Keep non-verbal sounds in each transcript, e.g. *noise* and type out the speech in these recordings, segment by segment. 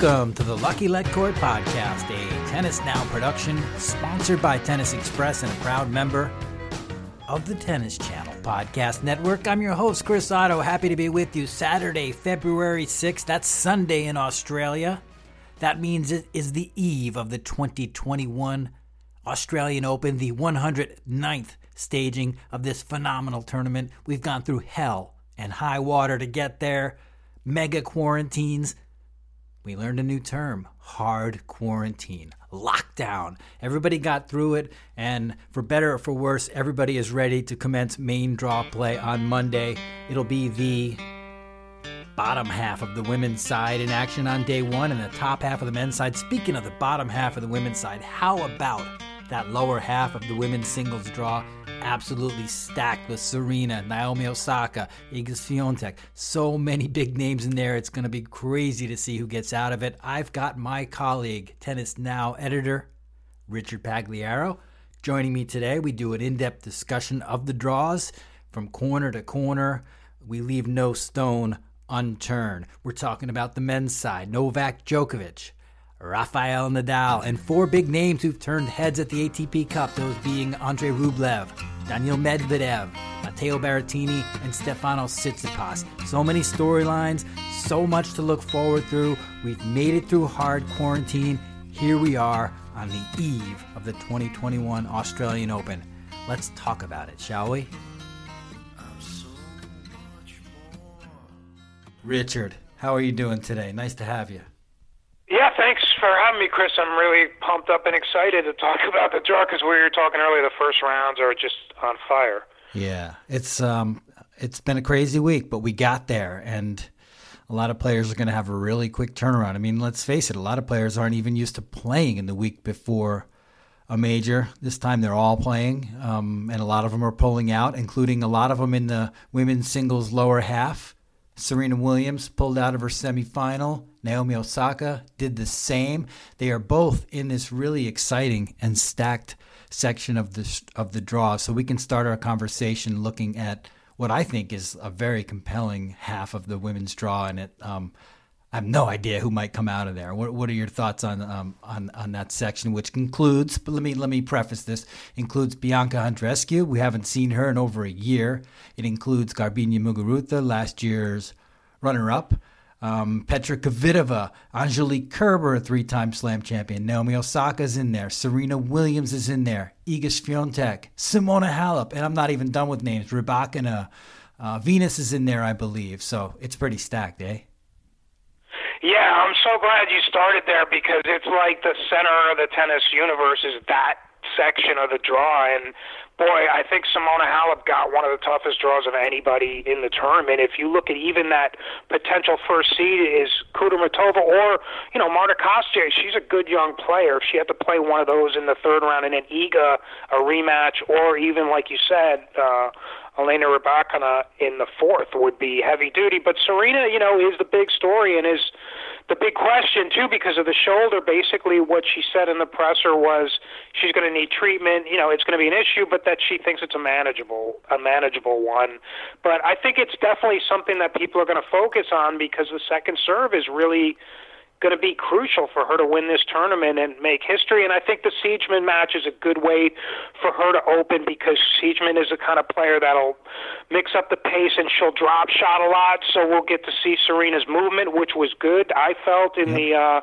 Welcome to the Lucky Letcord Podcast, a Tennis Now production sponsored by Tennis Express and a proud member of the Tennis Channel Podcast Network. I'm your host, Chris Oddo. Happy to be with you Saturday, February 6th. That's Sunday in Australia. That means it is the eve of the 2021 Australian Open, the 109th staging of this phenomenal tournament. We've gone through hell and high water to get there, mega quarantines. We learned a new term hard quarantine, lockdown. Everybody got through it, and for better or for worse, everybody is ready to commence main draw play on Monday. It'll be the bottom half of the women's side in action on day one and the top half of the men's side. Speaking of the bottom half of the women's side, how about that lower half of the women's singles draw? Absolutely stacked with Serena, Naomi Osaka, Iga Swiatek. So many big names in there. It's going to be crazy to see who gets out of it. I've got my colleague, Tennis Now editor Richard Pagliaro, joining me today. We do an in-depth discussion of the draws from corner to corner. We leave no stone unturned. We're talking about the men's side, Novak Djokovic. Rafael Nadal, and four big names who've turned heads at the ATP Cup, those being Andrei Rublev, Daniil Medvedev, Matteo Berrettini, and Stefanos Tsitsipas. So many storylines, so much to look forward through. We've made it through hard quarantine. Here we are on the eve of the 2021 Australian Open. Let's talk about it, shall we? Richard, how are you doing today? Nice to have you. Yeah, thanks for having me, Chris. I'm really pumped up and excited to talk *laughs* about the draw because we were talking earlier. The first rounds are just on fire. Yeah, it's um, it's been a crazy week, but we got there, and a lot of players are going to have a really quick turnaround. I mean, let's face it, a lot of players aren't even used to playing in the week before a major. This time they're all playing, um, and a lot of them are pulling out, including a lot of them in the women's singles lower half. Serena Williams pulled out of her semifinal. Naomi Osaka did the same. They are both in this really exciting and stacked section of the of the draw. So we can start our conversation looking at what I think is a very compelling half of the women's draw, and it. Um, I have no idea who might come out of there. What, what are your thoughts on um, on on that section, which includes? But let me let me preface this. Includes Bianca Andreescu. We haven't seen her in over a year. It includes Garbiñe Muguruza, last year's runner-up. Um, Petra Kvitova, Angelique Kerber, a three-time Slam champion. Naomi Osaka's in there. Serena Williams is in there. Iga Swiatek, Simona Halep, and I'm not even done with names. Rybakina, uh, Venus is in there, I believe. So it's pretty stacked, eh? Yeah, I'm so glad you started there because it's like the center of the tennis universe is that section of the draw and boy, I think Simona Halep got one of the toughest draws of anybody in the tournament. If you look at even that potential first seed is Kudermetova or, you know, Marta Kostyuk, she's a good young player. If she had to play one of those in the third round and an Iga, a rematch, or even, like you said, uh, Elena Rybakina in the fourth would be heavy duty. But Serena, you know, is the big story and is the big question too because of the shoulder. Basically what she said in the presser was she's going to need treatment. You know it's going to be an issue but that she thinks it's a manageable a manageable one. But i think it's definitely something that people are going to focus on because the second serve is really going to be crucial for her to win this tournament and make history. And I think the Siegemund match is a good way for her to open because Siegemund is the kind of player that'll mix up the pace and she'll drop shot a lot. So we'll get to see Serena's movement, which was good. I felt in yep. the uh,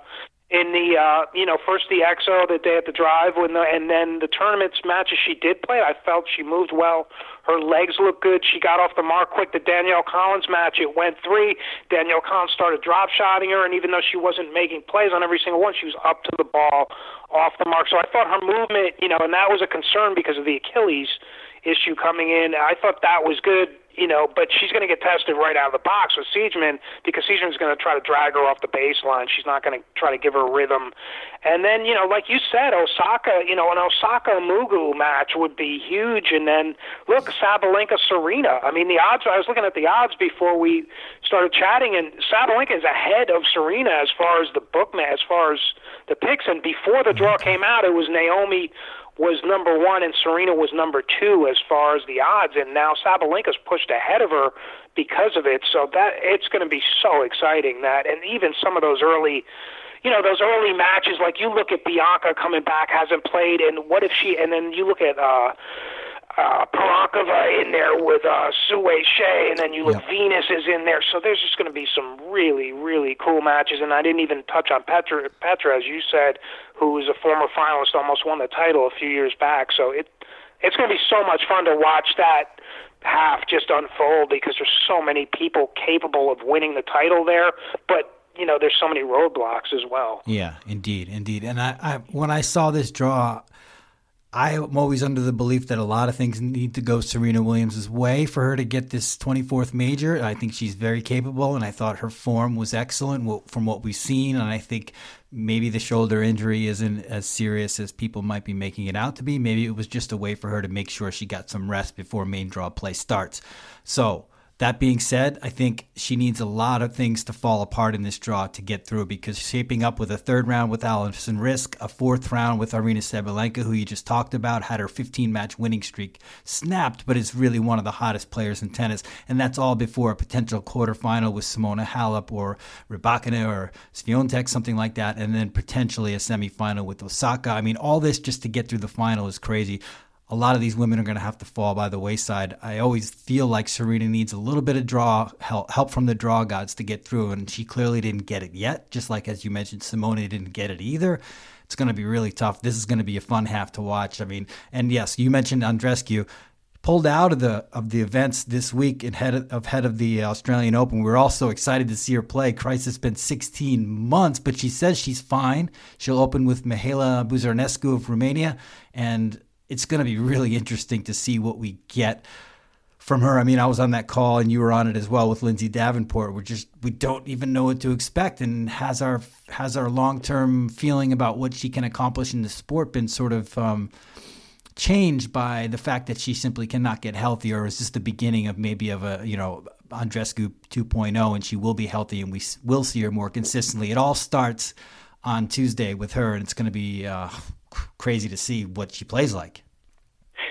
in the uh, you know first the EXO the day at the drive when the and then the tournaments matches she did play I felt she moved well. Her legs looked good. She got off the mark quick. The Danielle Collins match it went three. Danielle Collins started drop shotting her and even though she wasn't making plays on every single one she was up to the ball off the mark. So I thought her movement you know and that was a concern because of the Achilles issue coming in. I thought that was good you know, but she's going to get tested right out of the box with Siegemund because Siegemund's going to try to drag her off the baseline. She's not going to try to give her rhythm. And then, you know, like you said, Osaka, you know, an Osaka Mugu match would be huge. And then look, Sabalenka Serena. I mean, the odds. I was looking at the odds before we started chatting, and Sabalenka is ahead of Serena as far as the bookman, as far as the picks. And before the draw came out, it was Naomi was number one and Serena was number two as far as the odds, and now Sabalenka's pushed ahead of her because of it. So that it's going to be so exciting that, and even some of those early you know those early matches. Like you look at Bianca coming back, hasn't played, and what if she? And then you look at. uh uh, Pironkova in there with uh, Sue Shea, and then you look yep. Venus is in there. So there's just going to be some really, really cool matches. And I didn't even touch on Petra, Petra, as you said, who was a former finalist, almost won the title a few years back. So it it's going to be so much fun to watch that half just unfold because there's so many people capable of winning the title there, but you know there's so many roadblocks as well. Yeah, indeed, indeed. And I, I when I saw this draw, I'm always under the belief that a lot of things need to go Serena Williams' way for her to get this 24th major. I think she's very capable, and I thought her form was excellent from what we've seen. And I think maybe the shoulder injury isn't as serious as people might be making it out to be. Maybe it was just a way for her to make sure she got some rest before main draw play starts. So that being said, I think she needs a lot of things to fall apart in this draw to get through because shaping up with a third round with Alison Riske, a fourth round with Aryna Sabalenka, who you just talked about, had her 15 match winning streak snapped, but is really one of the hottest players in tennis. And that's all before a potential quarterfinal with Simona Halep or Rybakina or Swiatek, something like that, and then potentially a semifinal with Osaka. I mean, all this just to get through the final is crazy a lot of these women are going to have to fall by the wayside. I always feel like Serena needs a little bit of draw help, help from the draw gods to get through, and she clearly didn't get it yet. Just like as you mentioned, Simone didn't get it either. It's going to be really tough. This is going to be a fun half to watch. I mean, and yes, you mentioned Andreescu pulled out of the of the events this week in head of, head of the uh, Australian Open. We are all so excited to see her play. Christ, it's been 16 months, but she says she's fine. She'll open with Mihaela Buzarnescu of Romania, and it's going to be really interesting to see what we get from her. I mean, I was on that call and you were on it as well with Lindsay Davenport. We're just we don't even know what to expect, and has our has our long term feeling about what she can accomplish in the sport been sort of um, changed by the fact that she simply cannot get healthy, or is this the beginning of maybe of a you know Andreescu 2.0, and she will be healthy and we will see her more consistently. It all starts on Tuesday with her, and it's going to be. Uh, crazy to see what she plays like.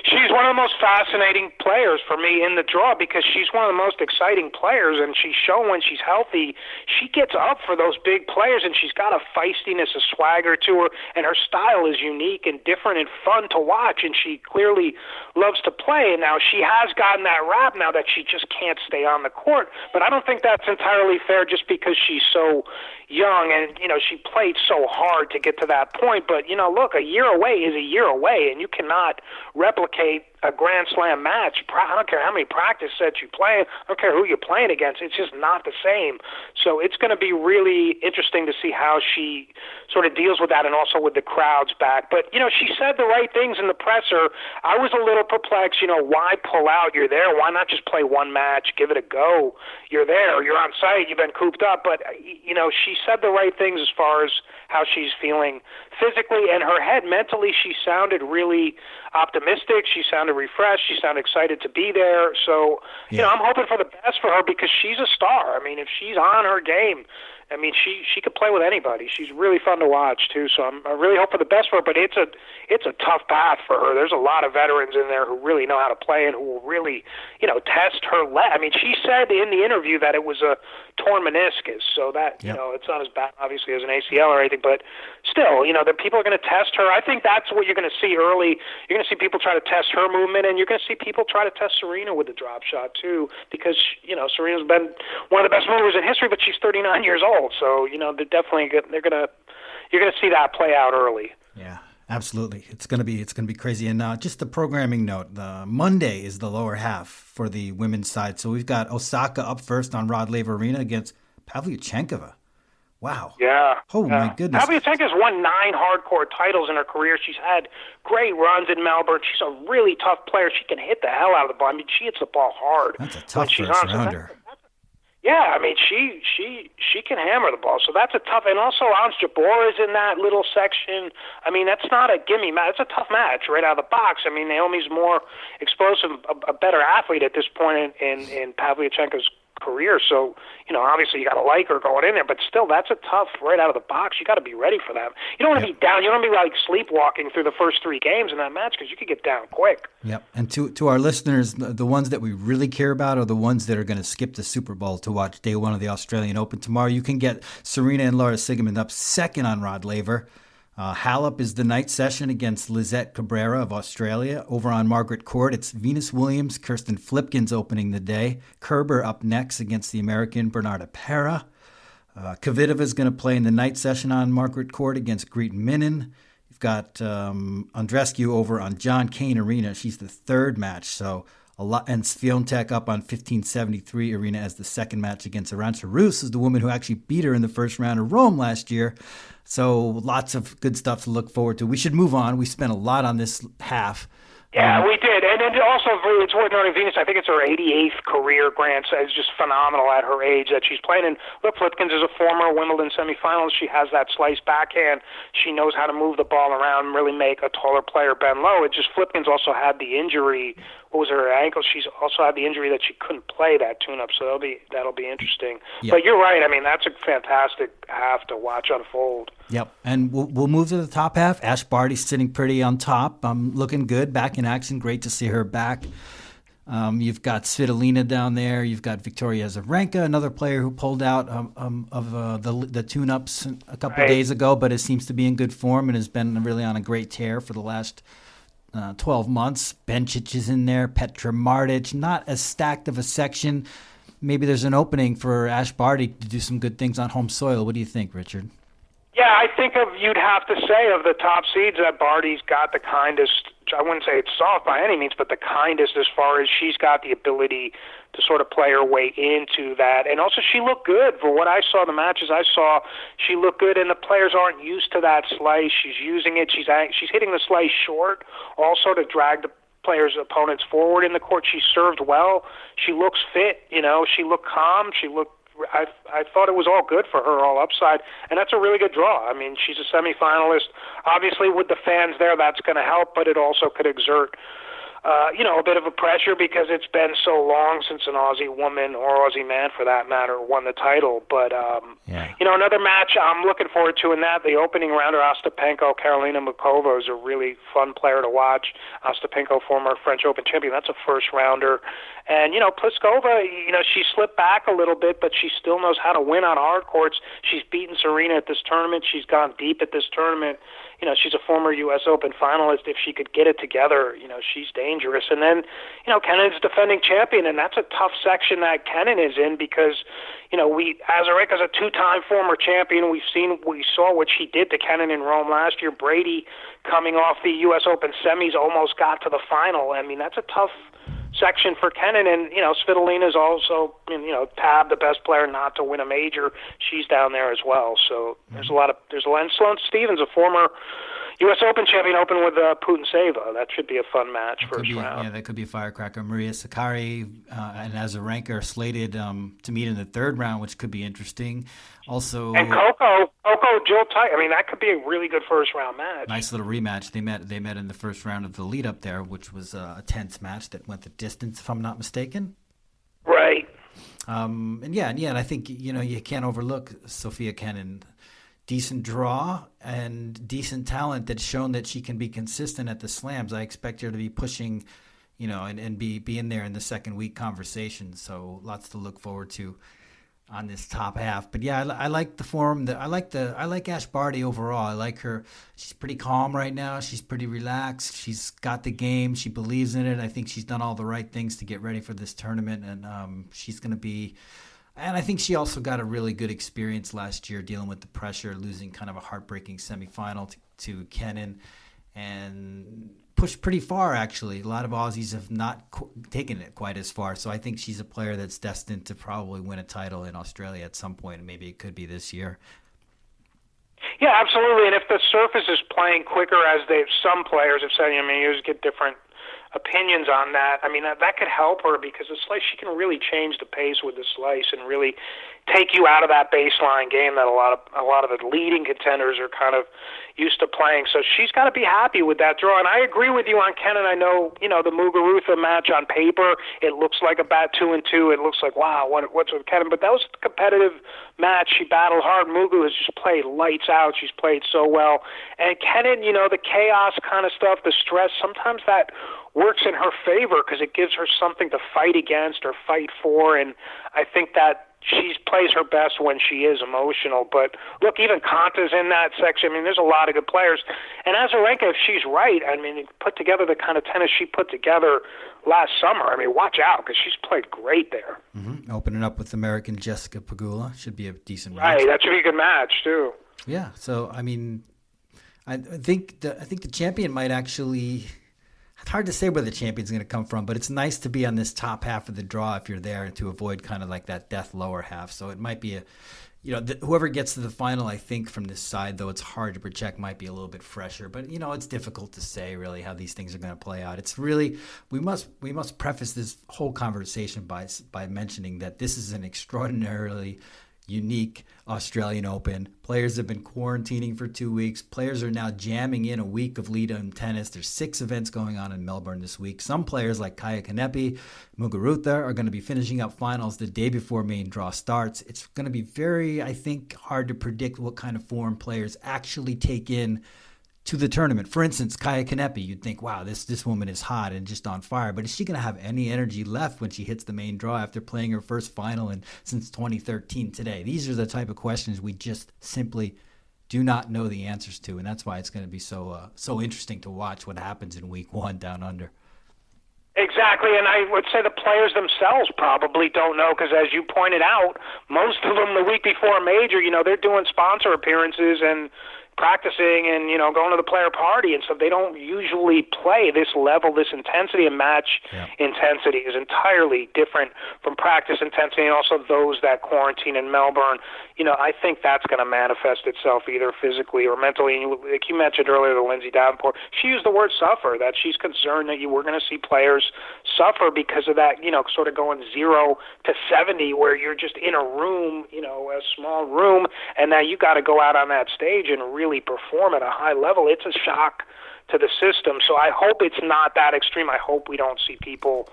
She's one of the most fascinating players for me in the draw because she's one of the most exciting players, and she's shown when she's healthy, she gets up for those big players, and she's got a feistiness, a swagger to her, and her style is unique and different and fun to watch, and she clearly loves to play. And now she has gotten that rap now that she just can't stay on the court, but I don't think that's entirely fair just because she's so young and you know she played so hard to get to that point but you know look a year away is a year away and you cannot replicate a grand slam match. I don't care how many practice sets you play. I don't care who you're playing against. It's just not the same. So it's going to be really interesting to see how she sort of deals with that and also with the crowds back. But you know she said the right things in the presser. I was a little perplexed you know why pull out? You're there. Why not just play one match? Give it a go. You're there. You're on site. You've been cooped up. But you know she said the right things as far as how she's feeling physically and her head mentally she sounded really optimistic she sounded refreshed she sounded excited to be there so yeah. you know i'm hoping for the best for her because she's a star i mean if she's on her game I mean, she she could play with anybody. She's really fun to watch too. So I'm, I really hope for the best for her. But it's a it's a tough path for her. There's a lot of veterans in there who really know how to play and who will really, you know, test her. Le- I mean, she said in the interview that it was a torn meniscus, so that yep. you know it's not as bad obviously as an ACL or anything. But still, you know, the people are going to test her. I think that's what you're going to see early. You're going to see people try to test her movement, and you're going to see people try to test Serena with the drop shot too, because you know Serena's been one of the best movers in history, but she's 39 years old. So you know they're definitely they're gonna you're gonna see that play out early. Yeah. Absolutely, it's gonna be it's gonna be crazy. And uh, just the programming note: the Monday is the lower half for the women's side. So we've got Osaka up first on Rod Laver Arena against Pavlyuchenkova. Wow. Yeah. Oh yeah. my goodness. Pavlyuchenkova's won nine hardcore titles in her career. She's had great runs in Melbourne. She's a really tough player. She can hit the hell out of the ball. I mean, she hits the ball hard. That's a tough first rounder. Yeah, I mean she she she can hammer the ball, so that's a tough. And also Ons Jabeur is in that little section. I mean that's not a gimme match. It's a tough match right out of the box. I mean Naomi's more explosive, a, a better athlete at this point in in, in Pavlyuchenko's career. So, you know, obviously you got to like her going in there, but still, that's a tough right out of the box. You got to be ready for that. You don't want to yep. be down. You don't want to be like sleepwalking through the first three games in that match because you could get down quick. Yep. And to to our listeners, the, the ones that we really care about are the ones that are going to skip the Super Bowl to watch day one of the Australian Open tomorrow. You can get Serena and Laura Siegemund up second on Rod Laver. Uh, Halep is the night session against Lizette Cabrera of Australia. Over on Margaret Court, it's Venus Williams, Kirsten Flipkens opening the day. Kerber up next against the American Bernarda Pera. Uh, Kvitova is going to play in the night session on Margaret Court against Greet Minnen. You've got um, Andreescu over on John Cain Arena. She's the third match, so a lot. And Swiatek up on 1573 Arena as the second match against Arantxa Rus, is the woman who actually beat her in the first round of Rome last year. So lots of good stuff to look forward to. We should move on. We spent a lot on this half. Yeah, um, we did, and then also it's worth noting Venus. I think it's her 88th career Grand Slam. It's just phenomenal at her age that she's playing. And look, Flipkens is a former Wimbledon semifinalist. She has that slice backhand. She knows how to move the ball around, and really make a taller player bend low. It just Flipkens also had the injury what was her ankle? She's also had the injury that she couldn't play that tune-up, so that'll be that'll be interesting. Yep. But you're right. I mean, that's a fantastic half to watch unfold. Yep, and we'll, we'll move to the top half. Ash Barty's sitting pretty on top, i um, looking good, back in action. Great to see her back. Um, you've got Svitolina down there. You've got Victoria Azarenka, another player who pulled out um, um, of uh, the the tune-ups a couple right. days ago, but it seems to be in good form and has been really on a great tear for the last uh, 12 months. Bencic is in there, Petra Martic, not as stacked of a section. Maybe there's an opening for Ash Barty to do some good things on home soil. What do you think, Richard? Yeah, I think of you'd have to say of the top seeds that Barty's got the kindest. I wouldn't say it's soft by any means, but the kindest as far as she's got the ability to sort of play her way into that. And also, she looked good for what I saw. The matches I saw, she looked good, and the players aren't used to that slice. She's using it. She's she's hitting the slice short, also to drag the players' opponents forward in the court. She served well. She looks fit. You know, she looked calm. She looked. I I thought it was all good for her, all upside, and that's a really good draw. I mean, she's a semifinalist. Obviously, with the fans there, that's going to help, but it also could exert uh, you know, a bit of a pressure because it's been so long since an Aussie woman or Aussie man, for that matter, won the title. But um, yeah. you know, another match I'm looking forward to in that the opening rounder, Ostapenko, Karolina Muchova is a really fun player to watch. Ostapenko, former French Open champion, that's a first rounder. And you know, Pliskova, you know, she slipped back a little bit, but she still knows how to win on hard courts. She's beaten Serena at this tournament. She's gone deep at this tournament you know, she's a former U.S. Open finalist. If she could get it together, you know, she's dangerous. And then, you know, Kenin's defending champion, and that's a tough section that Kenin is in because, you know, we Azarenka's a two-time former champion. We've seen, we saw what she did to Kenin in Rome last year. Brady, coming off the U.S. Open semis, almost got to the final. I mean, that's a tough section for Kenin, and you know Svitolina is also you know Tab, the best player not to win a major. She's down there as well. So there's a lot of there's a lot. And Sloane Stevens, a former U.S. Open champion, open with uh, Putintseva. That should be a fun match first be, round. Yeah, that could be a firecracker. Maria Sakkari uh, and Azarenka are slated um, to meet in the third round, which could be interesting. Also, and Coco, Coco, Jil Teichmann. I mean, that could be a really good first round match. Nice little rematch. They met. They met in the first round of the lead up there, which was uh, a tense match that went the distance, if I'm not mistaken. Right. Um, and yeah, and yeah, and I think you know you can't overlook Sofia Kenin. Decent draw and decent talent that's shown that she can be consistent at the slams. I expect her to be pushing, you know, and, and be, be in there in the second week conversation. So lots to look forward to on this top half. But yeah, I, I like the form. That I like the I like Ash Barty overall. I like her. She's pretty calm right now. She's pretty relaxed. She's got the game. She believes in it. I think she's done all the right things to get ready for this tournament, and um, she's going to be. And I think she also got a really good experience last year dealing with the pressure, losing kind of a heartbreaking semifinal to, to Kenin, and pushed pretty far, actually. A lot of Aussies have not qu- taken it quite as far. So I think she's a player that's destined to probably win a title in Australia at some point, and maybe it could be this year. Yeah, absolutely. And if the surface is playing quicker, as they some players have said, I mean, you get different opinions on that. I mean, that, that could help her because the slice she can really change the pace with the slice and really take you out of that baseline game that a lot of a lot of the leading contenders are kind of used to playing. So she's got to be happy with that draw. And I agree with you on Kenin. I know you know the Muguruza match on paper. It looks like a bat two and two. It looks like wow, what, what's with Kenin? But that was a competitive match. She battled hard. Mugu has just played lights out. She's played so well. And Kenin, you know the chaos kind of stuff, the stress. Sometimes that works in her favor because it gives her something to fight against or fight for. And I think that she plays her best when she is emotional. But look, even Konta's in that section. I mean, there's a lot of good players. And Azarenka, if she's right, I mean, put together the kind of tennis she put together last summer. I mean, watch out because she's played great there. Mm-hmm. Opening up with American Jessica Pegula should be a decent right. match. That should be a good match too. Yeah. So I mean, I think the I think the champion might actually it's hard to say where the champion's going to come from, but it's nice to be on this top half of the draw if you're there to avoid kind of like that death lower half. So it might be a, you know, whoever gets to the final, I think from this side, though it's hard to project, might be a little bit fresher. But you know, it's difficult to say really how these things are going to play out. It's really we must we must preface this whole conversation by by mentioning that this is an extraordinarily unique Australian Open. Players have been quarantining for two weeks. Players are now jamming in a week of lead in tennis. There's six events going on in Melbourne this week. Some players like Kaia Kanepi, Muguruza are going to be finishing up finals the day before main draw starts. It's going to be very, I think, hard to predict what kind of form players actually take in to the tournament. For instance, Kaia Kanepi, you'd think, wow, this this woman is hot and just on fire. But is she going to have any energy left when she hits the main draw after playing her first final in since 2013 today? These are the type of questions we just simply do not know the answers to, and that's why it's going to be so uh, so interesting to watch what happens in Week One down under. Exactly, and I would say the players themselves probably don't know because, as you pointed out, most of them the week before a major, you know, they're doing sponsor appearances and practicing and you know going to the player party. And stuff they don't usually play this level this intensity and match yeah. intensity is entirely different from practice intensity and also those that quarantine in melbourne. You know i think that's going to manifest itself either physically or mentally. And you, like you mentioned earlier the lindsay davenport she used the word suffer that she's concerned that you were going to see players suffer because of that you know sort of going zero to 70 where you're just in a room you know a small room and now you got to go out on that stage and really really perform at a high level, it's a shock to the system. So I hope it's not that extreme. I hope we don't see people,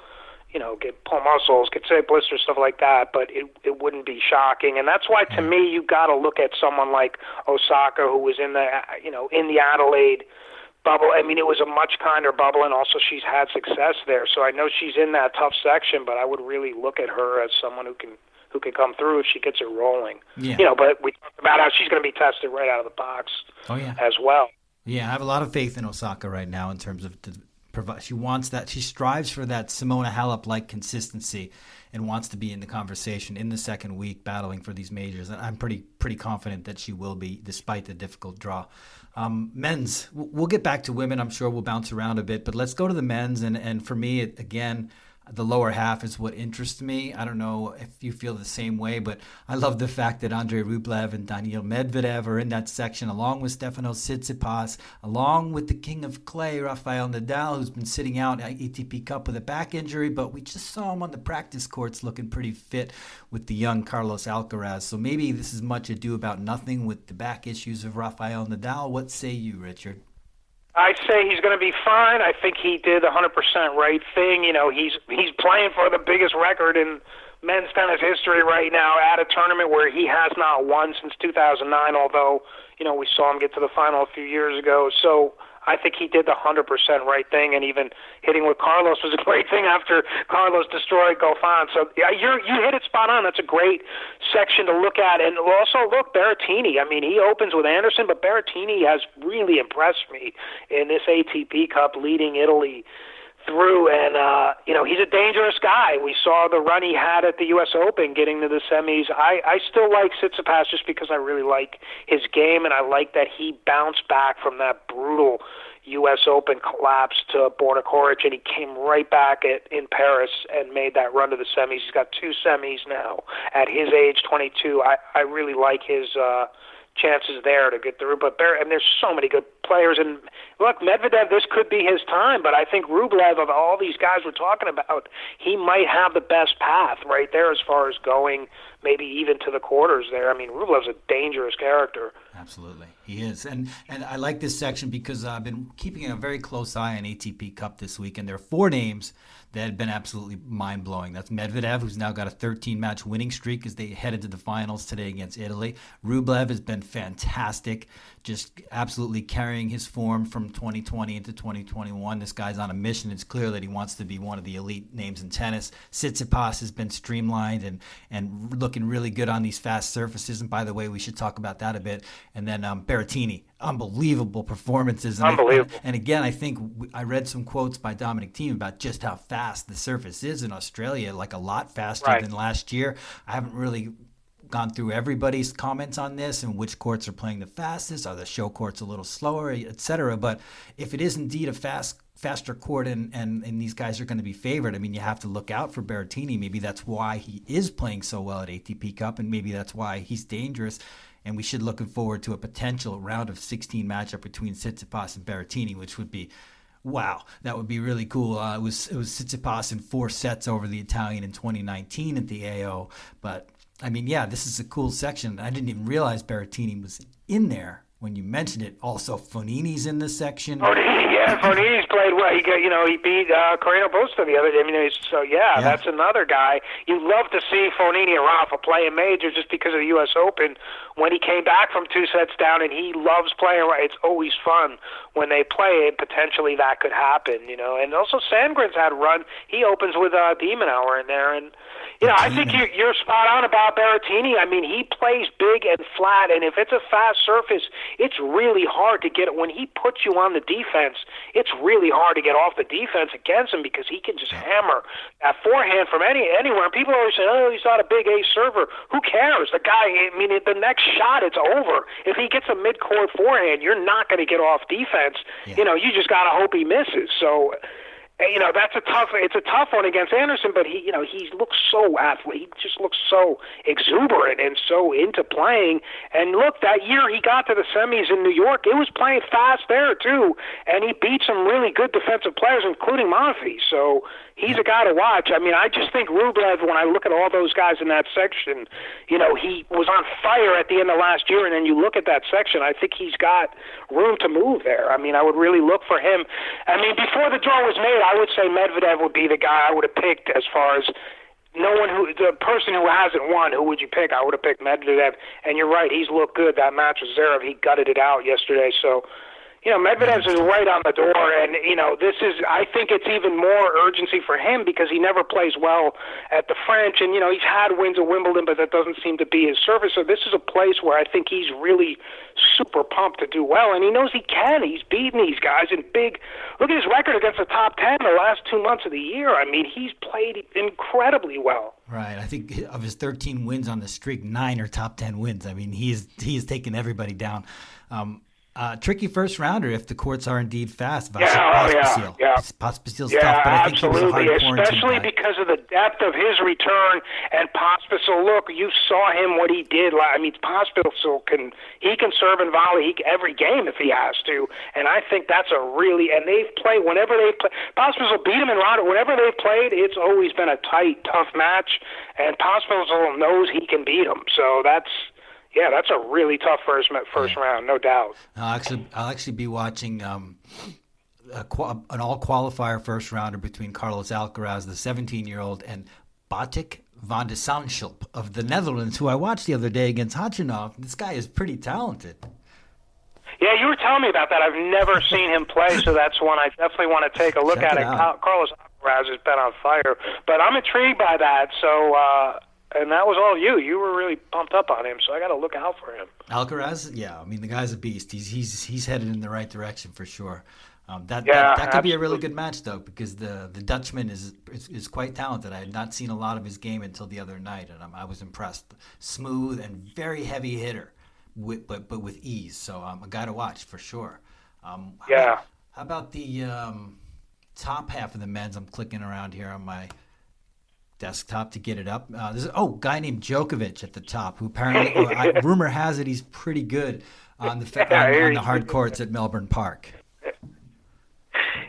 you know, get pull muscles, get say blisters, stuff like that. But it it wouldn't be shocking, and that's why to me you got to look at someone like Osaka, who was in the you know in the Adelaide bubble. I mean, it was a much kinder bubble, and also she's had success there. So I know she's in that tough section, but I would really look at her as someone who can who can come through if she gets it rolling. Yeah. You know, but we talked about how she's going to be tested right out of the box. Oh yeah. As well. Yeah, I have a lot of faith in Osaka right now in terms of the provide. She wants that. She strives for that Simona Halep like consistency, and wants to be in the conversation in the second week, battling for these majors. And I'm pretty pretty confident that she will be, despite the difficult draw. Um, men's, we'll get back to women. I'm sure we'll bounce around a bit, but let's go to the men's. And and for me, it, again the lower half is what interests me. I don't know if you feel the same way, but I love the fact that Andrei Rublev and Daniil Medvedev are in that section, along with Stefanos Tsitsipas, along with the king of clay, Rafael Nadal, who's been sitting out at ATP Cup with a back injury, but we just saw him on the practice courts looking pretty fit with the young Carlos Alcaraz. So maybe this is much ado about nothing with the back issues of Rafael Nadal. What say you, Richard? I say he's going to be fine. I think he did the 100% right thing. You know, he's he's playing for the biggest record in men's tennis history right now at a tournament where he has not won since 2009. Although, you know, we saw him get to the final a few years ago. So I think he did the 100% right thing, and even hitting with Carlos was a *laughs* great thing after Carlos destroyed Goffin. So yeah, you you hit it spot on. That's a great section to look at, and also look Berrettini. I mean, he opens with Anderson, but Berrettini has really impressed me in this ATP Cup, leading Italy through and uh you know he's a dangerous guy. We saw the run he had at the US Open getting to the semis. I I still like Tsitsipas just because I really like his game and I like that he bounced back from that brutal US Open collapse to Borna Coric and he came right back at in Paris and made that run to the semis. He's got two semis now at his age 22 I I really like his uh chances there to get through. But Bear, and there's so many good players. And look, Medvedev, this could be his time, but I think Rublev, of all these guys we're talking about, he might have the best path right there as far as going maybe even to the quarters there. I mean, Rublev's a dangerous character. Absolutely, he is, and and I like this section because I've been keeping a very close eye on ATP Cup this week, and there are four names that had been absolutely mind blowing. That's Medvedev, who's now got a 13 match winning streak as they head into the finals today against Italy. Rublev has been fantastic, just absolutely carrying his form from 2020 into 2021. This guy's on a mission. It's clear that he wants to be one of the elite names in tennis. Tsitsipas has been streamlined and, and looking really good on these fast surfaces. And by the way, we should talk about that a bit. And then um, Berrettini, unbelievable performances. And unbelievable. I, and again, I think I read some quotes by Dominic Thiem about just how fast the surface is in Australia, like a lot faster right. than last year. I haven't really gone through everybody's comments on this and which courts are playing the fastest. Are the show courts a little slower, etc. But if it is indeed a fast faster court and, and, and these guys are going to be favored. I mean, you have to look out for Berrettini. Maybe that's why he is playing so well at ATP Cup, and maybe that's why he's dangerous and we should looking forward to a potential round of 16 matchup between Tsitsipas and Berrettini, which would be wow, that would be really cool. Uh, it was it was Tsitsipas in four sets over the Italian in 2019 at the AO, but I mean, yeah, this is a cool section. I didn't even realize Berrettini was in there when you mentioned it. Also, Fognini's in this section. Fognini, yeah, Fognini's played well. He got, you know, he beat uh, Carreno Busta the other day. I mean, so yeah, yeah, that's another guy. You love to see Fonini and Rafa play a major just because of the U.S. Open. When he came back from two sets down, and he loves playing. It's always fun when they play. And potentially that could happen, you know. And also Sandgren's had a run. He opens with uh, de Minaur in there, and you know, I think you're, you're spot on about Berrettini. I mean, he plays big and flat, and if it's a fast surface, it's really hard to get it. When he puts you on the defense, it's really hard to get off the defense against him because he can just hammer that forehand from any anywhere. And people always say, "Oh, he's not a big ace server." Who cares? The guy. I mean, the next shot, it's over. If he gets a mid-court forehand, you're not going to get off defense. Yeah. You know, you just got to hope he misses. So you know that's a tough it's a tough one against Anderson, but he you know he looks so athlete. He just looks so exuberant and so into playing. And look, that year he got to the semis in New York, it was playing fast there too, and he beat some really good defensive players, including Monfils. So he's a guy to watch. I mean, I just think Rublev, when I look at all those guys in that section, you know, he was on fire at the end of last year, and then you look at that section, I think he's got room to move there. I mean, I would really look for him. I mean, before the draw was made, would say Medvedev would be the guy I would have picked as far as no one who the person who hasn't won, who would you pick? I would have picked Medvedev. And you're right, he's looked good. That match with Zverev, he gutted it out yesterday. So you know, Medvedev's is right on the door, and you know, this is. I think it's even more urgency for him because he never plays well at the French, and you know, he's had wins at Wimbledon, but that doesn't seem to be his surface. So this is a place where I think he's really super pumped to do well, and he knows he can. He's beaten these guys in big. Look at his record against the top ten the last two months of the year. I mean, he's played incredibly well. Right. I think of his 13 wins on the streak, nine are top 10 wins. I mean, he's he's taken everybody down. Um, uh, tricky first rounder if the courts are indeed fast. Yeah, oh, yeah, yeah. Pospisil's yeah, tough, but I think absolutely, especially because of the depth of his return and Pospisil. Look, you saw him what he did. I mean, Pospisil can he can serve and volley every game if he has to, and I think that's a really and they've played whenever they've played. Pospisil beat him in round. Whenever they've played, it's always been a tight, tough match, and Pospisil knows he can beat him. So that's yeah, that's a really tough first first round, no doubt. I'll actually I'll actually be watching um, a, an all qualifier first rounder between Carlos Alcaraz, the 17 year old, and Botic van de Zandschulp of the Netherlands, who I watched the other day against Khachanov. This guy is pretty talented. Yeah, you were telling me about that. I've never *laughs* seen him play, so that's one I definitely want to take a look Check at. It, it. Carlos Alcaraz has been on fire, but I'm intrigued by that. So. uh and that was all you. You were really pumped up on him, so I got to look out for him. Alcaraz, yeah, I mean the guy's a beast. He's he's he's headed in the right direction for sure. Um, that, yeah, that, that could absolutely. be a really good match though, because the the Dutchman is, is, is quite talented. I had not seen a lot of his game until the other night, and I was impressed. Smooth and very heavy hitter, with, but but with ease. So um, a guy to watch for sure. Um, yeah. How about, how about the um, top half of the men's? I'm clicking around here on my desktop to get it up. Uh, there's oh, guy named Djokovic at the top, who apparently I, *laughs* rumor has it he's pretty good on the on, on the hard courts at Melbourne Park.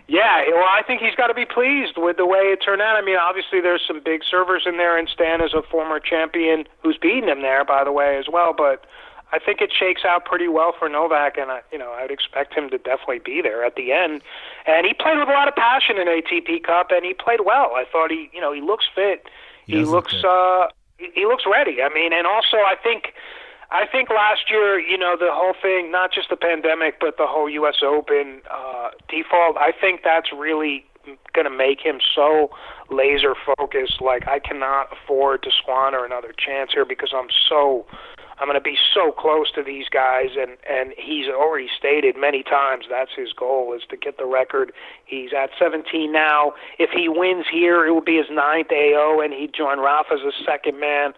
Yeah, well, I think he's got to be pleased with the way it turned out. I mean, obviously there's some big servers in there, and Stan is a former champion who's beaten him there, by the way, as well. But I think it shakes out pretty well for Novak, and I, you know, I'd expect him to definitely be there at the end. And he played with a lot of passion in ATP Cup, and he played well. I thought he, you know, he looks fit. He, he looks, uh, he, he looks ready. I mean, and also I think I think last year, you know, the whole thing, not just the pandemic, but the whole U.S. Open uh, default, I think that's really going to make him so laser focused. Like, I cannot afford to squander another chance here because I'm so. I'm going to be so close to these guys, and and he's already stated many times that's his goal is to get the record. He's at 17 now. If he wins here, it will be his ninth AO, and he'd join Rafa as a second man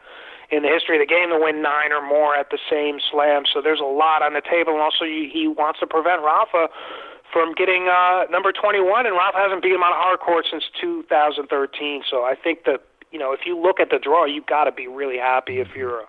in the history of the game to win nine or more at the same slam. So there's a lot on the table, and also he wants to prevent Rafa from getting uh, number 21, and Rafa hasn't beat him on hard court since 2013. So I think that you know if you look at the draw, you've got to be really happy if you're a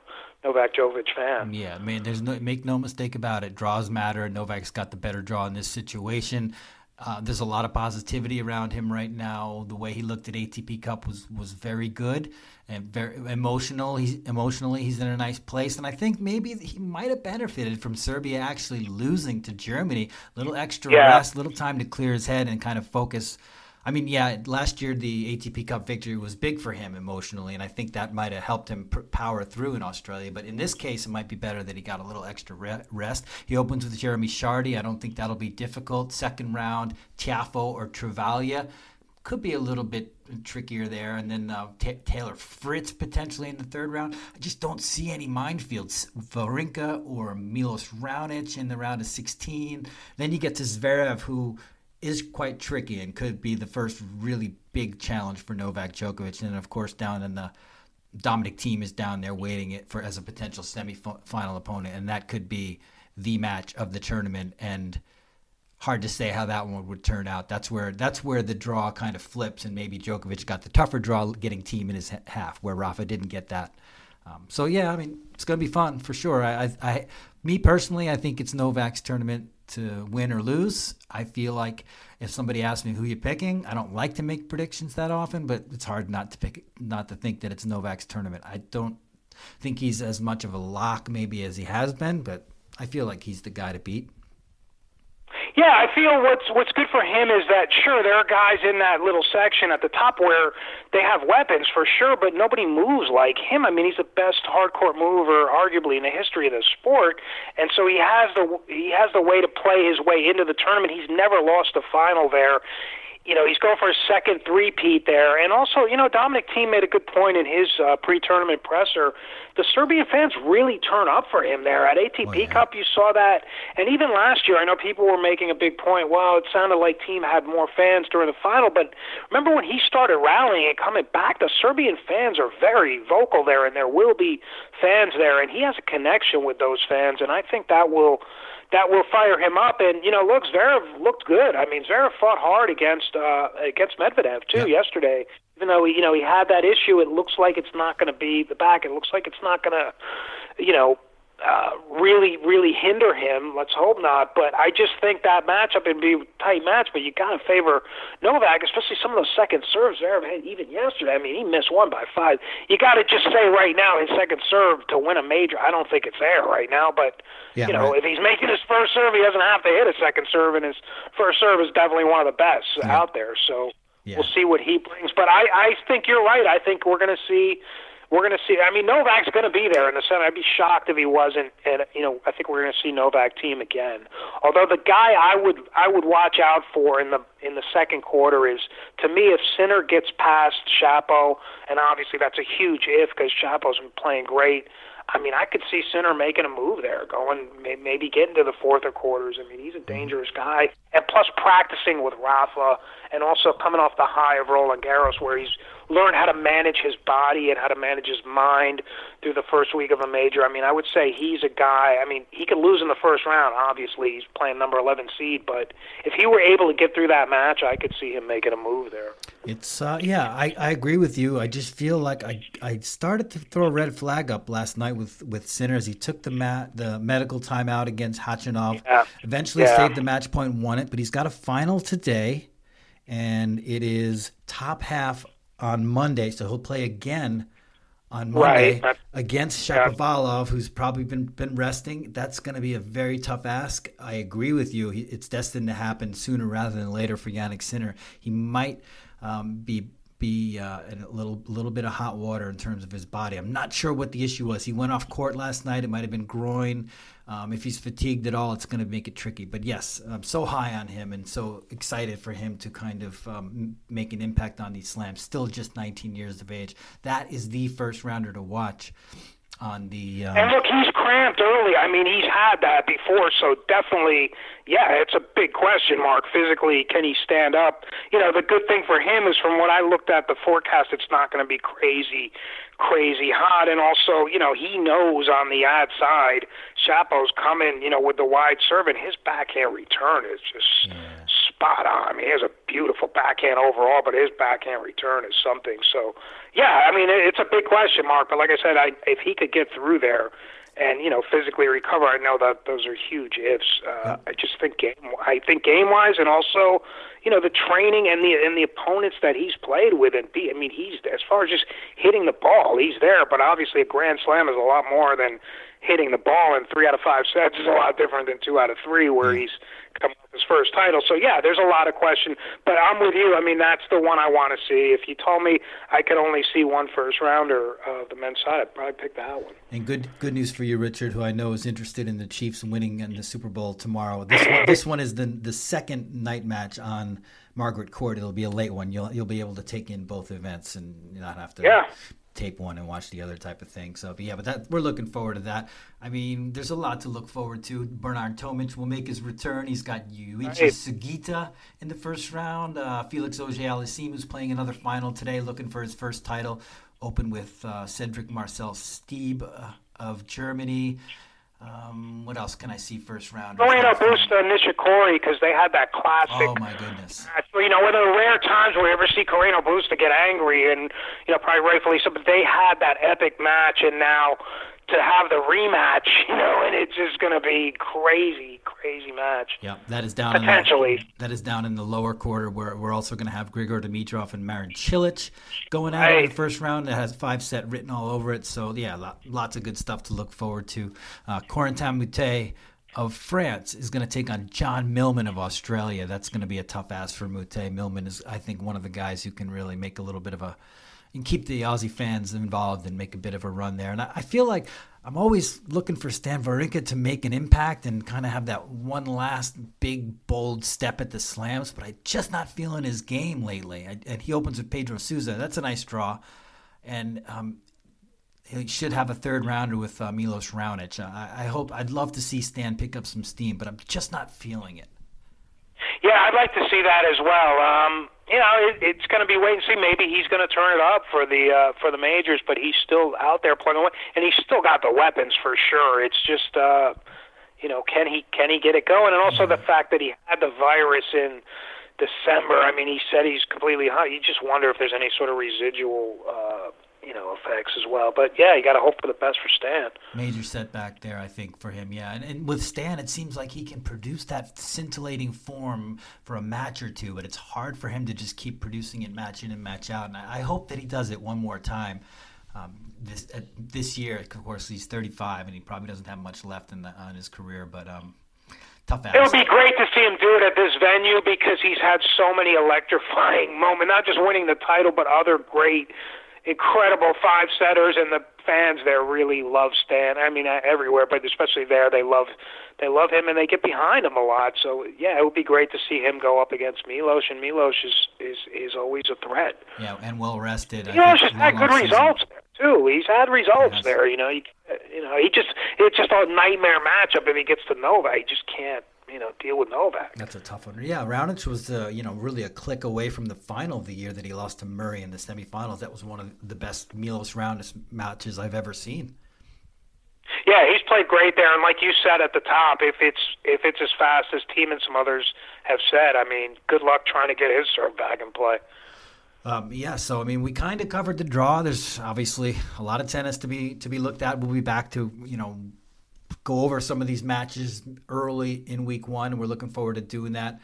Novak Djokovic fan. Yeah, I mean, there's no make no mistake about it. Draws matter. Novak's got the better draw in this situation. Uh, there's a lot of positivity around him right now. The way he looked at ATP Cup was was very good and very emotional. He's emotionally he's in a nice place, and I think maybe he might have benefited from Serbia actually losing to Germany. Little extra yeah. rest, little time to clear his head and kind of focus I mean, yeah, last year the ATP Cup victory was big for him emotionally, and I think that might have helped him power through in Australia. But in this case, it might be better that he got a little extra rest. He opens with Jeremy Chardy. I don't think that'll be difficult. Second round, Tiafoe or Travaglia could be a little bit trickier there. And then uh, T- Taylor Fritz potentially in the third round. I just don't see any minefields. Wawrinka or Milos Raonic in the round of 16. Then you get to Zverev, who is quite tricky and could be the first really big challenge for Novak Djokovic. And of course, down in the Dominic Thiem is down there waiting it for as a potential semifinal opponent, and that could be the match of the tournament. And hard to say how that one would turn out. That's where that's where the draw kind of flips, and maybe Djokovic got the tougher draw, getting Thiem in his half, where Rafa didn't get that. Um, so yeah, I mean, it's going to be fun for sure. I, I, I, me personally, I think it's Novak's tournament to win or lose. I feel like if somebody asks me who you're picking, I don't like to make predictions that often, but it's hard not to pick, not to think that it's Novak's tournament. I don't think he's as much of a lock maybe as he has been, but I feel like he's the guy to beat. Yeah, I feel what's what's good for him is that sure there are guys in that little section at the top where they have weapons for sure, but nobody moves like him. I mean, he's the best hardcore mover arguably in the history of the sport, and so he has the he has the way to play his way into the tournament. He's never lost a final there you know, he's going for a second three-peat there. And also, you know, Dominic Thiem made a good point in his uh, pre-tournament presser. The Serbian fans really turn up for him there. At ATP oh, yeah. Cup, you saw that. And even last year, I know people were making a big point. Well, it sounded like Thiem had more fans during the final. But remember when he started rallying and coming back, the Serbian fans are very vocal there, and there will be fans there. And he has a connection with those fans. And I think that will – that will fire him up. And you know, look, Zverev looked good. I mean, Zverev fought hard against uh, against Medvedev too yeah. yesterday. Even though he, you know he had that issue, it looks like it's not going to be the back. It looks like it's not going to, you know, uh, really, really hinder him. Let's hope not. But I just think that matchup would be a tight match. But you got to favor Novak, especially some of those second serves there. Even yesterday, I mean, he missed one by five. You got to just say right now his second serve to win a major. I don't think it's there right now. But yeah, you know, right. if he's making his first serve, he doesn't have to hit a second serve, and his first serve is definitely one of the best yeah. out there. So. Yeah. We'll see what he brings, but I, I think you're right. I think we're going to see we're going to see. I mean, Novak's going to be there in the center. I'd be shocked if he wasn't. And you know, I think we're going to see Novak Thiem again. Although the guy I would I would watch out for in the in the second quarter is to me if Sinner gets past Shapo, and obviously that's a huge if because Shapo's been playing great. I mean, I could see Sinner making a move there, going maybe getting to the fourth or quarters. I mean, he's a mm-hmm. dangerous guy, and plus practicing with Rafa, and also coming off the high of Roland Garros, where he's learn how to manage his body and how to manage his mind through the first week of a major. I mean, I would say he's a guy. I mean, he could lose in the first round. Obviously, he's playing number 11 seed, but if he were able to get through that match, I could see him making a move there. It's uh, yeah, I, I agree with you. I just feel like I I started to throw a red flag up last night with with Sinners. He took the mat the medical timeout against Khachanov. Yeah. Eventually yeah. saved the match point, won it, but he's got a final today and it is top half on Monday. So he'll play again on Monday right. against Shapovalov, yeah. who's probably been been resting. That's going to be a very tough ask. I agree with you. It's destined to happen sooner rather than later for Jannik Sinner. He might um, be be uh, in a little little bit of hot water in terms of his body. I'm not sure what the issue was. He went off court last night. It might have been groin. Um, if he's fatigued at all, it's going to make it tricky. But yes, I'm so high on him and so excited for him to kind of um, make an impact on these slams. Still just 19 years of age. That is the first rounder to watch on the. Um, and look, he's cramped early. I mean, he's had that before, so definitely, yeah, it's a big question mark. Physically, can he stand up? You know, the good thing for him is from what I looked at the forecast, it's not going to be crazy, crazy hot, and also, you know, he knows on the ad side, Shapo's coming, you know, with the wide serve, and his backhand return is just. Yeah spot on. I mean, he has a beautiful backhand overall, but his backhand return is something. So, yeah, I mean, it's a big question mark. But like I said, I, if he could get through there and you know physically recover, I know that those are huge ifs. Uh, I just think game. I think game wise, and also, you know, the training and the and the opponents that he's played with, and I mean, he's as far as just hitting the ball, he's there. But obviously, a grand slam is a lot more than hitting the ball in three out of five sets is a lot different than two out of three, where he's come his first title. So yeah, there's a lot of question, but I'm with you. I mean, that's the one I want to see. If you told me I could only see one first rounder uh, of the men's side, I'd probably pick that one. And good good news for you, Richard, who I know is interested in the Chiefs winning in the Super Bowl tomorrow. This one, this one is the the second night match on Margaret Court. It'll be a late one. You'll you'll be able to take in both events and not have to yeah tape one and watch the other type of thing. So, but yeah, but that we're looking forward to that. I mean, there's a lot to look forward to. Bernard Tomic will make his return. He's got Yuichi right. Sugita in the first round. Uh, Felix Auger-Aliassime who's playing another final today, looking for his first title. Open with uh, Cedrik Marcel Stebe uh, of Germany. Um, what else can I see first round? Carreno Busta Nishikori because they had that classic. Oh my goodness! Match. You know, one of the rare times where we ever see Carreno Busta get angry, and you know, probably rightfully so. But they had that epic match, and now to have the rematch, *laughs* you know, and it's just going to be crazy, crazy match. Yeah, that is down potentially. In the, that is down in the lower quarter where we're also going to have Grigor Dimitrov and Marin Cilic going out right. in the first round. That has five set written all over it. So yeah, lots of good stuff to look forward to. Uh, Corentin Moutet of France is going to take on John Millman of Australia. That's going to be a tough ask for Moutet. Millman is, I think, one of the guys who can really make a little bit of a and keep the Aussie fans involved and make a bit of a run there. And I, I feel like I'm always looking for Stan Wawrinka to make an impact and kind of have that one last big bold step at the slams, but I just not feeling his game lately. I, and he opens with Pedro Sousa. That's a nice draw, and um, he should have a third rounder with uh, Milos Raonic. I, I hope I'd love to see Stan pick up some steam, but I'm just not feeling it. Yeah, I'd like to see that as well. Um, you know, it, it's going to be wait and see. Maybe he's going to turn it up for the uh, for the majors, but he's still out there plugging away, and he's still got the weapons for sure. It's just, uh, you know, can he can he get it going? And also the fact that he had the virus in December. I mean, he said he's completely hot. You just wonder if there's any sort of residual. Uh, you know effects as well. But yeah, you got to hope for the best for Stan. Major setback there, I think, for him. Yeah, and, and with Stan, it seems like he can produce that scintillating form for a match or two, but it's hard for him to just keep producing it match in and match out. And I, I hope that he does it one more time. Um, this uh, this year, of course, he's 35 and he probably doesn't have much left in, the, in his career, but. Um, tough It would be great to see him do it at this venue because he's had so many electrifying *laughs* moments, not just winning the title, but other great incredible five setters, and the fans there really love Stan. I mean, uh, everywhere, but especially there, they love they love him and they get behind him a lot. So yeah, it would be great to see him go up against Milos, and Milos is is is always a threat. Yeah, and well rested. Milos has had good results there too. He's had results yes. there. You know, he, you know, he just it's just a nightmare matchup if he gets to Novak. He just can't you know deal with Novak. That's a tough one. Yeah, Raonic was uh, you know really a click away from the final of the year that he lost to Murray in the semifinals. That was one of the best Milos Raonic matches I've ever seen. Yeah, he's played great there, and like you said at the top, if it's if it's as fast as Thiem and some others have said, I mean, good luck trying to get his serve back in play. Um, yeah, so I mean, we kind of covered the draw. There's obviously a lot of tennis to be to be looked at. We'll be back to you know go over some of these matches early in week one. And we're looking forward to doing that.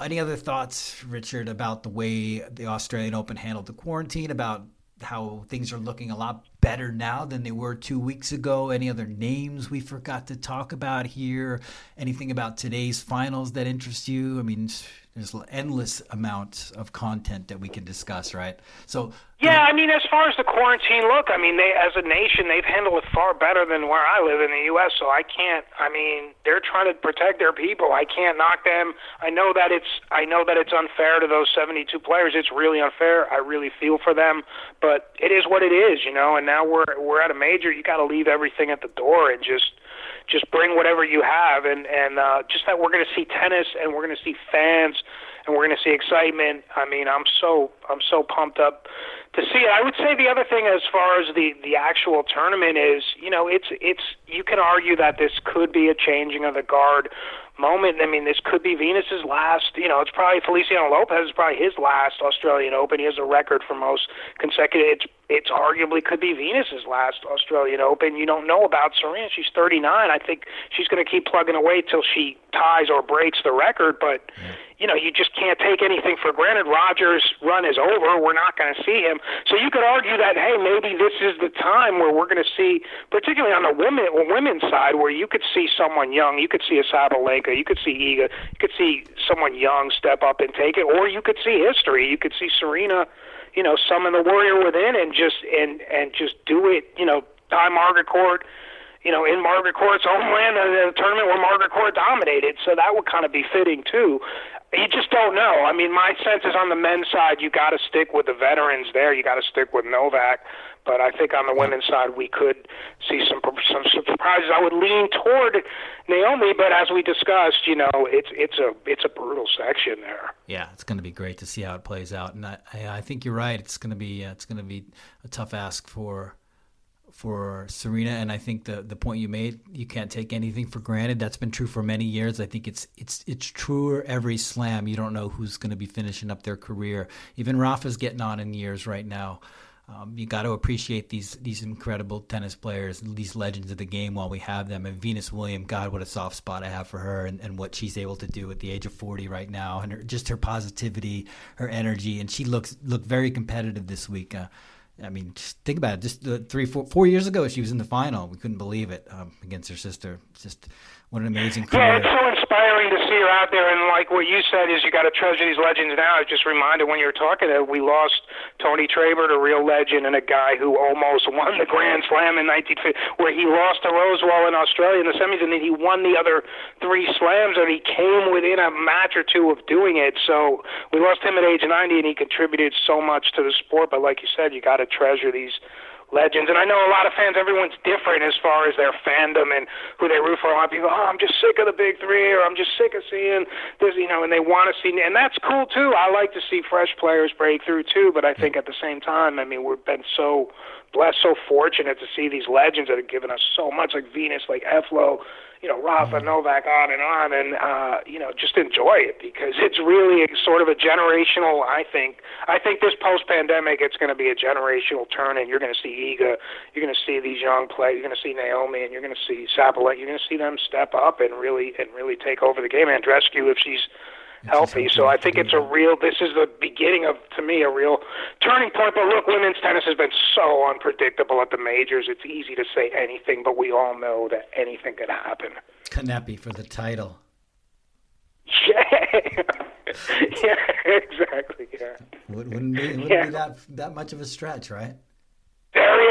Any other thoughts, Richard, about the way the Australian Open handled the quarantine? About how things are looking a lot better now than they were two weeks ago? Any other names we forgot to talk about here? Anything about today's finals that interests you? I mean, there's endless amounts of content that we can discuss, right? So yeah, I mean, as far as the quarantine, look, I mean, they as a nation they've handled it far better than where I live in the U.S. So I can't. I mean, they're trying to protect their people. I can't knock them. I know that it's I know that it's unfair to those 72 players. It's really unfair. I really feel for them, but it is what it is, you know. And now we're we're at a major. You got to leave everything at the door and just just bring whatever you have, and and uh, just that we're going to see tennis and we're going to see fans and we're going to see excitement. I mean, I'm so I'm so pumped up to see it. I would say the other thing as far as the the actual tournament is, you know, it's it's you can argue that this could be a changing of the guard moment. I mean, this could be Venus's last. You know, it's probably Feliciano Lopez is probably his last Australian Open. He has a record for most consecutive. It's it's arguably could be Venus's last Australian Open. You don't know about Serena. She's 39. I think she's going to keep plugging away till she ties or breaks the record. But you know, you just can't take anything for granted. Rogers' run is over. We're not going to see him. So you could argue that hey, maybe this is the time where we're going to see, particularly on the women women's side, where you could see someone young. You could see a Sabalenka. You could see Iga. You could see someone young step up and take it, or you could see history. You could see Serena you know, summon the warrior within and just and and just do it, you know, tie Margaret Court, you know, in Margaret Court's homeland uh, in a tournament where Margaret Court dominated. So that would kind of be fitting too. You just don't know. I mean, my sense is on the men's side, you got to stick with the veterans there. You got to stick with Novak. But I think on the women's side, we could see some some surprises. I would lean toward Naomi, but as we discussed, you know, it's it's a it's a brutal section there. Yeah, it's going to be great to see how it plays out, and I I think you're right. It's going to be uh, it's going to be a tough ask for for Serena, and I think the the point you made, you can't take anything for granted. That's been true for many years. I think it's it's it's truer every slam. You don't know who's going to be finishing up their career. Even Rafa's getting on in years right now. Um, you got to appreciate these these incredible tennis players, these legends of the game while we have them. And Venus Williams, God, what a soft spot I have for her, and, and what she's able to do at the age of forty right now, and her, just her positivity, her energy, and she looks looked very competitive this week. Uh, I mean, think about it. Just three, four, four years ago, she was in the final. We couldn't believe it um, against her sister. Just what an amazing career. Yeah, it's so inspiring to see her out there. And like what you said is you got to treasure these legends now. I was just reminded when you were talking that we lost Tony Trabert, a real legend, and a guy who almost won the Grand Slam in 1950, where he lost to Rosewall in Australia in the semis, and then he won the other three slams, and he came within a match or two of doing it. So we lost him at age 90, and he contributed so much to the sport. But like you said, you got to treasure these legends. And I know a lot of fans, everyone's different as far as their fandom and who they root for. A lot of people, oh, I'm just sick of the big three, or I'm just sick of seeing this, you know, and they want to see, and that's cool too. I like to see fresh players break through too, but I think at the same time, I mean, we've been so blessed, so fortunate to see these legends that have given us so much, like Venus, like Eflo, you know, Rafa, mm-hmm. Novak, on and on, and uh, you know, just enjoy it because it's really sort of a generational. I think, I think this post-pandemic, it's going to be a generational turn, and you're going to see Iga, you're going to see these young players, you're going to see Naomi, and you're going to see Sabalenka, you're going to see them step up and really and really take over the game. Andreescu, if she's healthy. So I think it's a real. This is the beginning of, to me, a real turning point. But look, women's tennis has been so unpredictable at the majors. It's easy to say anything, but we all know that anything could happen. Kanepi for the title. Yeah, *laughs* yeah, exactly. Yeah, wouldn't be, wouldn't yeah. be that that much of a stretch, right?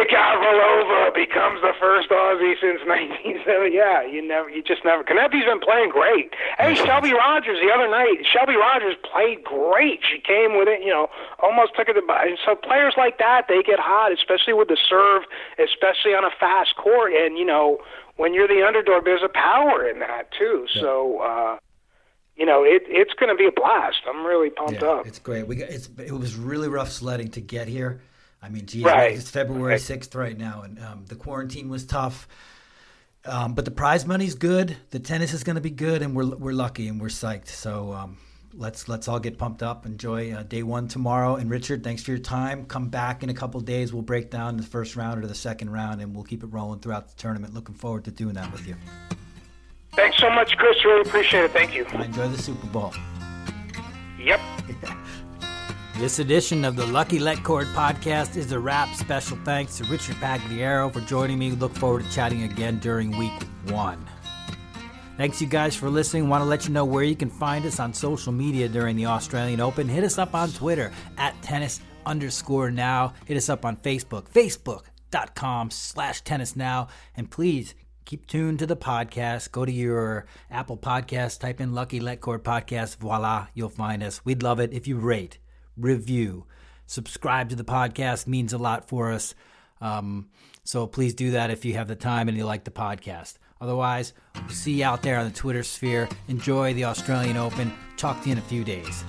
Gavrilova becomes the first Aussie since *laughs* 1970. Yeah, you never, you just never. Kanepi's been playing great. Hey, Shelby Rogers the other night. Shelby Rogers played great. She came with it, you know, almost took it to. So players like that, they get hot, especially with the serve, especially on a fast court. And you know, when you're the underdog, there's a power in that too. Yeah. So. uh you know, it, it's going to be a blast. I'm really pumped yeah, up. It's great. We got, it's, it was really rough sledding to get here. I mean, geez, right. it's February right. 6th right now, and um, the quarantine was tough. Um, but the prize money's good. The tennis is going to be good, and we're we're lucky and we're psyched. So um, let's let's all get pumped up. Enjoy uh, day one tomorrow. And Richard, thanks for your time. Come back in a couple days. We'll break down the first round or the second round, and we'll keep it rolling throughout the tournament. Looking forward to doing that with you. Thanks so much, Chris. Really appreciate it. Thank you. enjoy the Super Bowl. Yep. *laughs* This edition of the Lucky Letcord podcast is a wrap. Special thanks to Richard Pagliaro for joining me. Look forward to chatting again during week one. Thanks, you guys, for listening. Want to let you know where you can find us on social media during the Australian Open. Hit us up on Twitter at tennis underscore now. Hit us up on Facebook, facebook.com slash tennis now. And please keep tuned to the podcast. Go to your Apple Podcast, type in Lucky Letcord Podcast. Voila, you'll find us. We'd love it if you rate, review, subscribe to the podcast. Means a lot for us. Um, so please do that if you have the time and you like the podcast. Otherwise, we'll see you out there on the Twitter sphere. Enjoy the Australian Open. Talk to you in a few days.